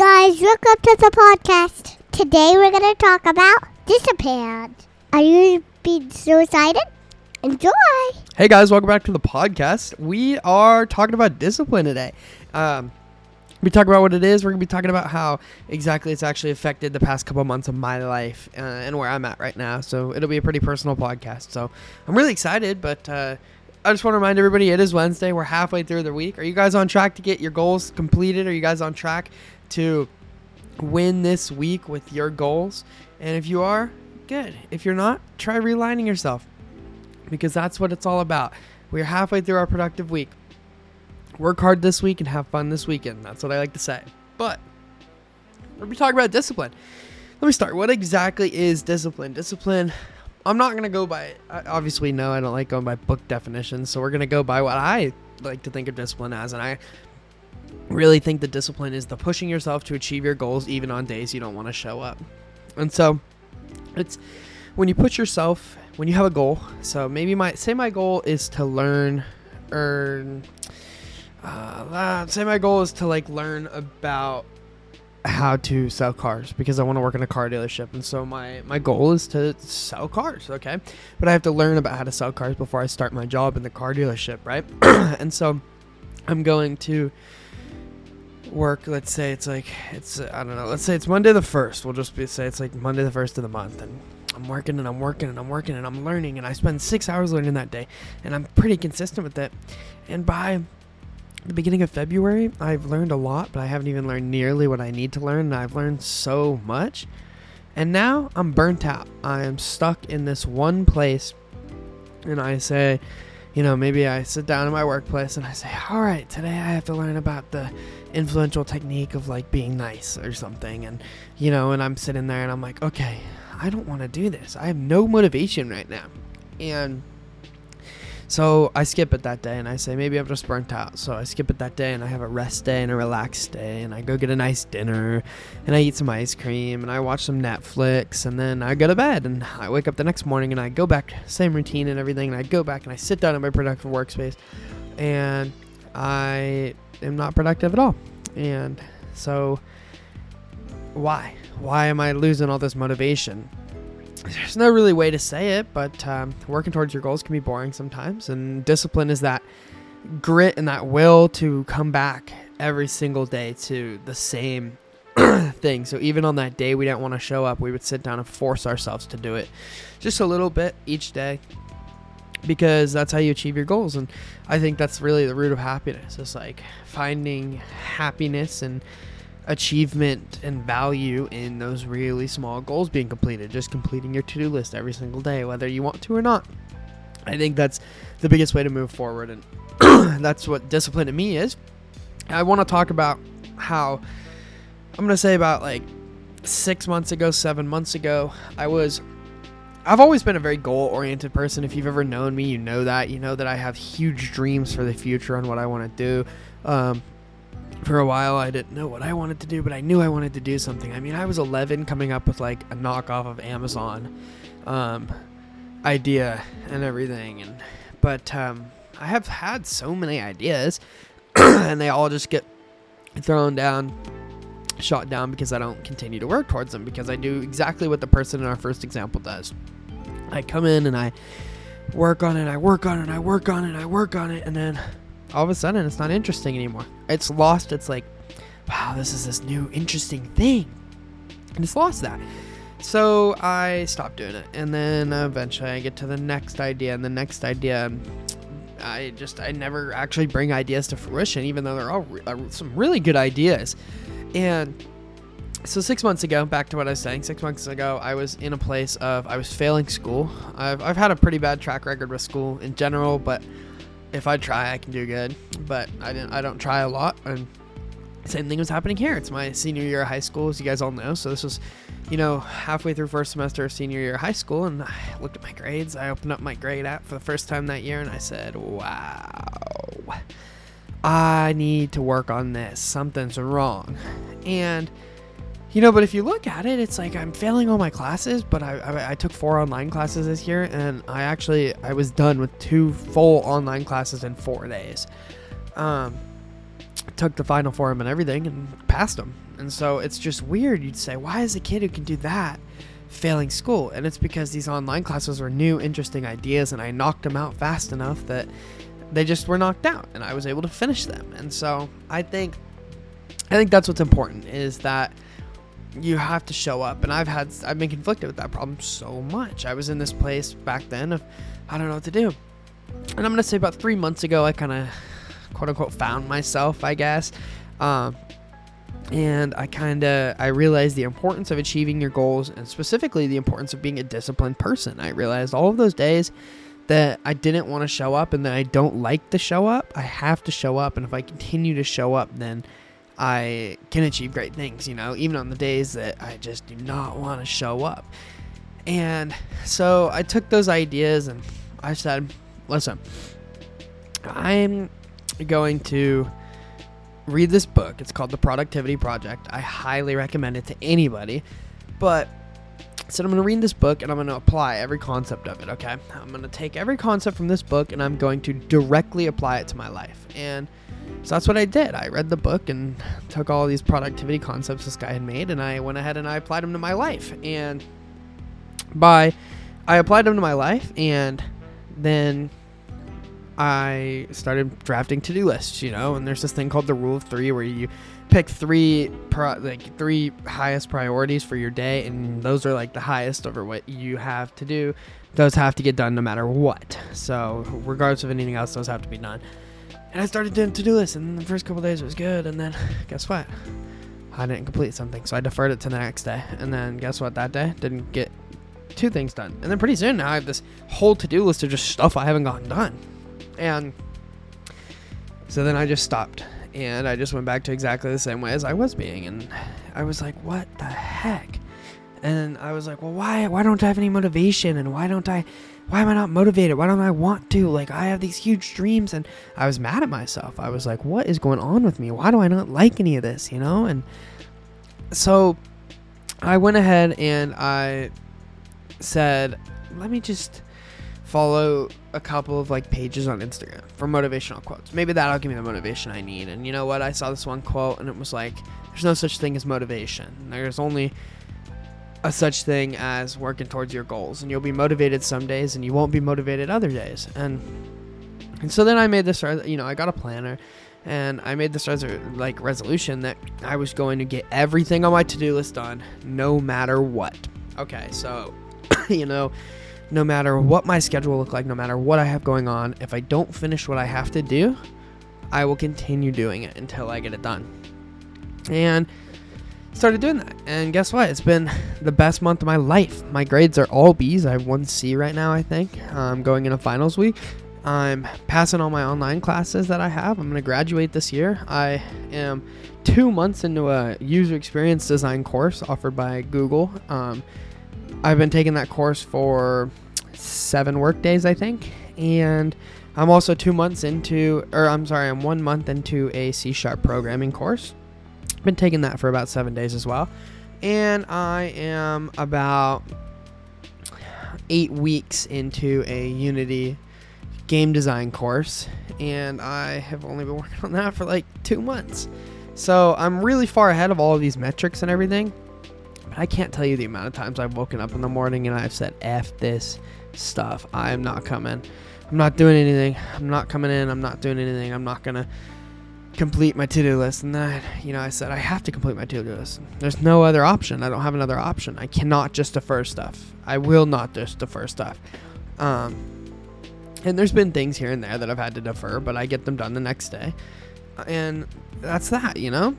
guys, welcome to the podcast. Today we're going to talk about discipline. Are you being so excited? Enjoy! Hey guys, welcome back to the podcast. We are talking about discipline today. Um, we talk about what it is. We're gonna be talking about how exactly it's actually affected the past couple months of my life uh, and where I'm at right now. So it'll be a pretty personal podcast. So I'm really excited, but uh, I just want to remind everybody it is Wednesday. We're halfway through the week. Are you guys on track to get your goals completed? Are you guys on track to win this week with your goals? And if you are, good. If you're not, try realigning yourself because that's what it's all about. We're halfway through our productive week. Work hard this week and have fun this weekend. That's what I like to say. But we're talking about discipline. Let me start. What exactly is discipline? Discipline. I'm not gonna go by. Obviously, no, I don't like going by book definitions. So we're gonna go by what I like to think of discipline as, and I really think the discipline is the pushing yourself to achieve your goals even on days you don't want to show up. And so, it's when you put yourself when you have a goal. So maybe my say my goal is to learn, earn uh, say my goal is to like learn about how to sell cars because I want to work in a car dealership and so my my goal is to sell cars okay but I have to learn about how to sell cars before I start my job in the car dealership right and so I'm going to work let's say it's like it's uh, I don't know let's say it's Monday the 1st we'll just be, say it's like Monday the 1st of the month and I'm working and I'm working and I'm working and I'm learning and I spend 6 hours learning that day and I'm pretty consistent with it and by the beginning of February, I've learned a lot, but I haven't even learned nearly what I need to learn. And I've learned so much. And now I'm burnt out. I am stuck in this one place. And I say, you know, maybe I sit down in my workplace and I say, all right, today I have to learn about the influential technique of like being nice or something. And, you know, and I'm sitting there and I'm like, okay, I don't want to do this. I have no motivation right now. And so I skip it that day and I say, maybe I'm just burnt out. So I skip it that day and I have a rest day and a relaxed day and I go get a nice dinner and I eat some ice cream and I watch some Netflix and then I go to bed and I wake up the next morning and I go back, same routine and everything. And I go back and I sit down in my productive workspace and I am not productive at all. And so why? Why am I losing all this motivation? There's no really way to say it, but um, working towards your goals can be boring sometimes. And discipline is that grit and that will to come back every single day to the same thing. So even on that day we didn't want to show up, we would sit down and force ourselves to do it just a little bit each day because that's how you achieve your goals. And I think that's really the root of happiness. It's like finding happiness and achievement and value in those really small goals being completed. Just completing your to do list every single day, whether you want to or not. I think that's the biggest way to move forward. And that's what discipline to me is. I want to talk about how I'm going to say about like six months ago, seven months ago, I was. I've always been a very goal oriented person. If you've ever known me, you know that. You know that I have huge dreams for the future on what I want to do. Um, for a while I didn't know what I wanted to do, but I knew I wanted to do something. I mean, I was 11 coming up with like a knockoff of Amazon um, idea and everything, and but um, I have had so many ideas, and they all just get thrown down, shot down because I don't continue to work towards them because I do exactly what the person in our first example does. I come in and I work on it, I work on it, I work on it, I work on it, and then all of a sudden it's not interesting anymore. It's lost. It's like, wow, this is this new interesting thing. And it's lost that. So I stopped doing it. And then eventually I get to the next idea and the next idea. I just, I never actually bring ideas to fruition, even though they're all re- uh, some really good ideas. And so six months ago, back to what I was saying, six months ago, I was in a place of, I was failing school. I've, I've had a pretty bad track record with school in general, but if I try, I can do good. But I didn't. I don't try a lot. And same thing was happening here. It's my senior year of high school, as you guys all know. So this was, you know, halfway through first semester of senior year of high school, and I looked at my grades. I opened up my grade app for the first time that year, and I said, "Wow, I need to work on this. Something's wrong." And you know, but if you look at it, it's like I'm failing all my classes, but I, I, I, took four online classes this year, and I actually I was done with two full online classes in four days. Um, took the final for form and everything, and passed them. And so it's just weird. You'd say, why is a kid who can do that failing school? And it's because these online classes were new, interesting ideas, and I knocked them out fast enough that they just were knocked out, and I was able to finish them. And so I think, I think that's what's important is that you have to show up. And I've had, I've been conflicted with that problem so much. I was in this place back then of, I don't know what to do. And I'm gonna say about three months ago, I kind of, quote unquote, found myself, I guess. Um, and I kind of I realized the importance of achieving your goals and specifically the importance of being a disciplined person. I realized all of those days that I didn't want to show up and that I don't like to show up, I have to show up and if I continue to show up then I can achieve great things, you know, even on the days that I just do not want to show up. And so I took those ideas and I said, listen, I'm going to read this book. It's called The Productivity Project. I highly recommend it to anybody. But so I'm going to read this book and I'm going to apply every concept of it, okay? I'm going to take every concept from this book and I'm going to directly apply it to my life. And so that's what I did. I read the book and took all these productivity concepts this guy had made and I went ahead and I applied them to my life. And by I applied them to my life and then I started drafting to-do lists, you know, and there's this thing called the rule of 3 where you pick three pro- like three highest priorities for your day and those are like the highest over what you have to do. Those have to get done no matter what. So, regardless of anything else, those have to be done. And I started doing to-do lists and the first couple days it was good and then guess what? I didn't complete something, so I deferred it to the next day. And then guess what? That day didn't get two things done. And then pretty soon now I have this whole to-do list of just stuff I haven't gotten done. And so then I just stopped and I just went back to exactly the same way as I was being. And I was like, what the heck? And I was like, well, why, why don't I have any motivation? And why don't I, why am I not motivated? Why don't I want to? Like, I have these huge dreams. And I was mad at myself. I was like, what is going on with me? Why do I not like any of this, you know? And so I went ahead and I said, let me just follow a couple of like pages on Instagram for motivational quotes. Maybe that'll give me the motivation I need. And you know what? I saw this one quote and it was like, there's no such thing as motivation. There's only a such thing as working towards your goals. And you'll be motivated some days and you won't be motivated other days. And and so then I made this, you know, I got a planner and I made this like resolution that I was going to get everything on my to-do list done no matter what. Okay, so you know, no matter what my schedule look like, no matter what I have going on, if I don't finish what I have to do, I will continue doing it until I get it done. And started doing that. And guess what? It's been the best month of my life. My grades are all B's. I have one C right now, I think. I'm going into finals week. I'm passing all my online classes that I have. I'm going to graduate this year. I am two months into a user experience design course offered by Google. Um, I've been taking that course for seven work days, I think, and I'm also two months into, or I'm sorry, I'm one month into a C sharp programming course. I've been taking that for about seven days as well, and I am about eight weeks into a Unity game design course, and I have only been working on that for like two months. So I'm really far ahead of all of these metrics and everything. I can't tell you the amount of times I've woken up in the morning and I've said, F this stuff. I'm not coming. I'm not doing anything. I'm not coming in. I'm not doing anything. I'm not going to complete my to do list. And then, you know, I said, I have to complete my to do list. There's no other option. I don't have another option. I cannot just defer stuff. I will not just defer stuff. Um, and there's been things here and there that I've had to defer, but I get them done the next day. And that's that, you know?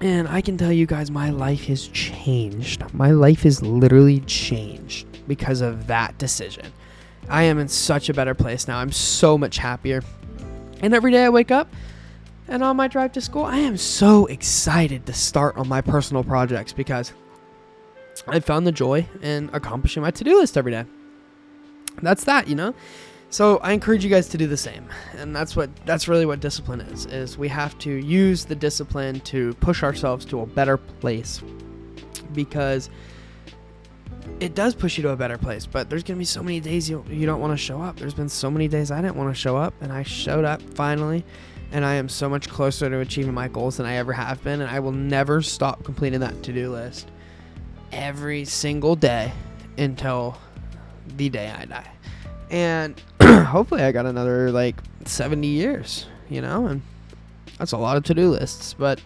And I can tell you guys, my life has changed. My life is literally changed because of that decision. I am in such a better place now. I'm so much happier. And every day I wake up and on my drive to school, I am so excited to start on my personal projects because I found the joy in accomplishing my to do list every day. That's that, you know? So I encourage you guys to do the same. And that's what that's really what discipline is. Is we have to use the discipline to push ourselves to a better place. Because it does push you to a better place, but there's going to be so many days you you don't want to show up. There's been so many days I didn't want to show up and I showed up finally and I am so much closer to achieving my goals than I ever have been. And I will never stop completing that to do list every single day until the day I die. And hopefully, I got another like 70 years, you know, and that's a lot of to do lists. But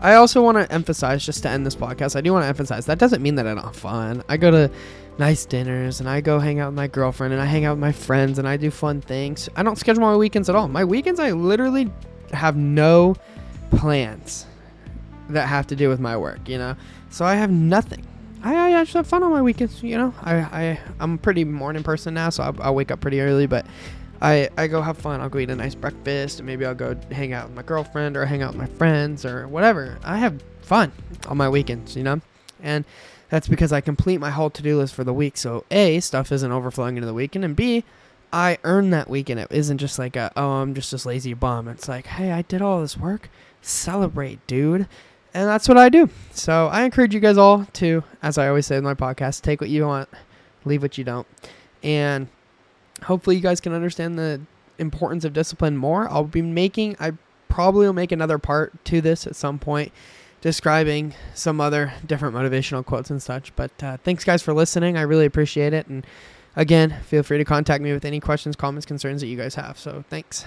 I also want to emphasize, just to end this podcast, I do want to emphasize that doesn't mean that I don't have fun. I go to nice dinners and I go hang out with my girlfriend and I hang out with my friends and I do fun things. I don't schedule my weekends at all. My weekends, I literally have no plans that have to do with my work, you know? So I have nothing. I, I actually have fun on my weekends, you know? I, I, I'm a pretty morning person now, so I'll, I'll wake up pretty early, but I, I go have fun. I'll go eat a nice breakfast and maybe I'll go hang out with my girlfriend or hang out with my friends or whatever. I have fun on my weekends, you know? And that's because I complete my whole to do list for the week. So, A, stuff isn't overflowing into the weekend, and B, I earn that weekend. It isn't just like, a, oh, I'm just this lazy bum. It's like, hey, I did all this work. Celebrate, dude. And that's what I do. So, I encourage you guys all to, as I always say in my podcast, take what you want, leave what you don't. And hopefully, you guys can understand the importance of discipline more. I'll be making, I probably will make another part to this at some point describing some other different motivational quotes and such. But uh, thanks, guys, for listening. I really appreciate it. And again, feel free to contact me with any questions, comments, concerns that you guys have. So thanks.